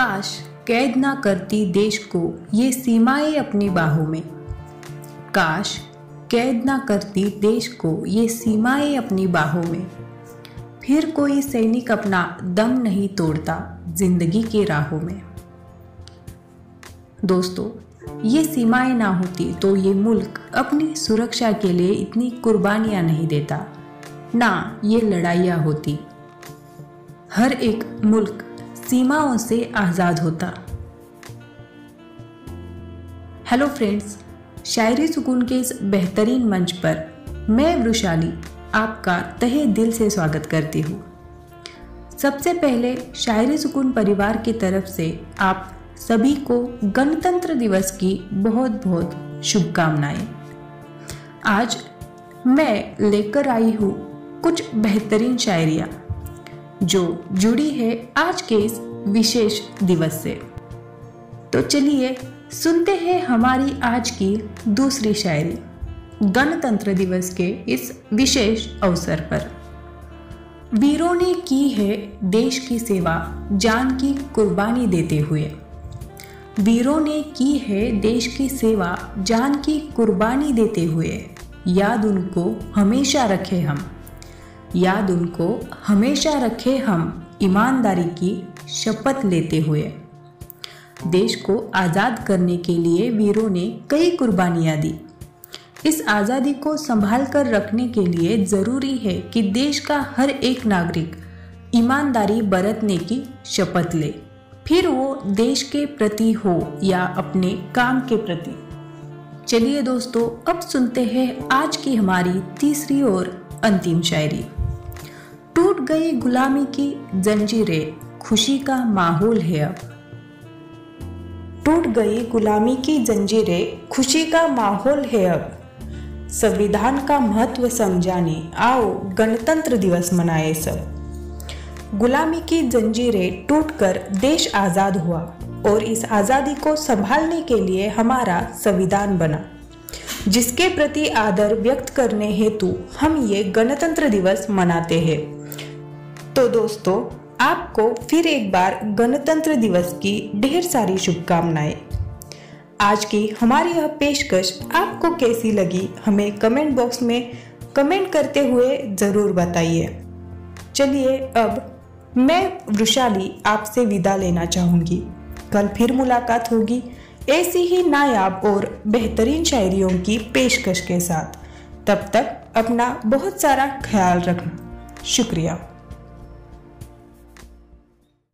काश कैद ना करती देश को ये सीमाएँ अपनी बाहों में। काश कैद ना करती देश को ये सीमाएँ अपनी बाहों में। फिर कोई सैनिक अपना दम नहीं तोड़ता ज़िंदगी के राहों में। दोस्तों, ये सीमाएँ ना होती तो ये मुल्क अपनी सुरक्षा के लिए इतनी कुर्बानियाँ नहीं देता, ना ये लड़ाइयाँ होती। हर एक मुल्क सीमाओं से आज़ाद होता। हेलो फ्रेंड्स, शायरी सुकून के इस बेहतरीन मंच पर मैं वृशाली आपका तहे दिल से स्वागत करती हूँ। सबसे पहले शायरी सुकून परिवार की तरफ़ से आप सभी को गणतंत्र दिवस की बहुत बहुत शुभकामनाएँ। आज मैं लेकर आई हूँ कुछ बेहतरीन शायरिया। जो जुड़ी है आज के इस विशेष दिवस से। तो चलिए सुनते हैं हमारी आज की दूसरी शायरी, गणतंत्र दिवस के इस विशेष अवसर पर। वीरों ने की है देश की सेवा, जान की कुर्बानी देते हुए। वीरों ने की है देश की सेवा, जान की कुर्बानी देते हुए। याद उनको हमेशा रखे हम। याद उनको, हमेशा रखे हम ईमानदारी की शपथ लेते हुए। देश को आज़ाद करने के लिए वीरों ने कई कुर्बानियाँ दी। इस आज़ादी को संभाल कर रखने के लिए ज़रूरी है कि देश का हर एक नागरिक ईमानदारी बरतने की शपथ ले। फिर वो देश के प्रति हो या अपने काम के प्रति। चलिए दोस्तों, अब सुनते हैं आज की हमारी तीसरी और अंतिम शायरी। टूट गई गुलामी की जंजीरें, खुशी का माहौल है अब। टूट गई गुलामी की जंजीरें, खुशी का माहौल है अब। संविधान का महत्व समझाने, आओ गणतंत्र दिवस मनाए सब। गुलामी की जंजीरें टूटकर देश आज़ाद हुआ और इस आज़ादी को संभालने के लिए हमारा संविधान बना। जिसके प्रति आदर व्यक्त करने हेतु हम ये गणतंत्र दिवस मनाते हैं। तो दोस्तों, आपको फिर एक बार गणतंत्र दिवस की ढेर सारी शुभकामनाएँ। आज की हमारी यह पेशकश आपको कैसी लगी, हमें कमेंट बॉक्स में कमेंट करते हुए ज़रूर बताइए। चलिए, अब मैं वृशाली आपसे विदा लेना चाहूँगी। कल फिर मुलाकात होगी ऐसी ही नायाब और बेहतरीन शायरियों की पेशकश के साथ। तब तक अपना बहुत सारा ख्याल रखना। शुक्रिया।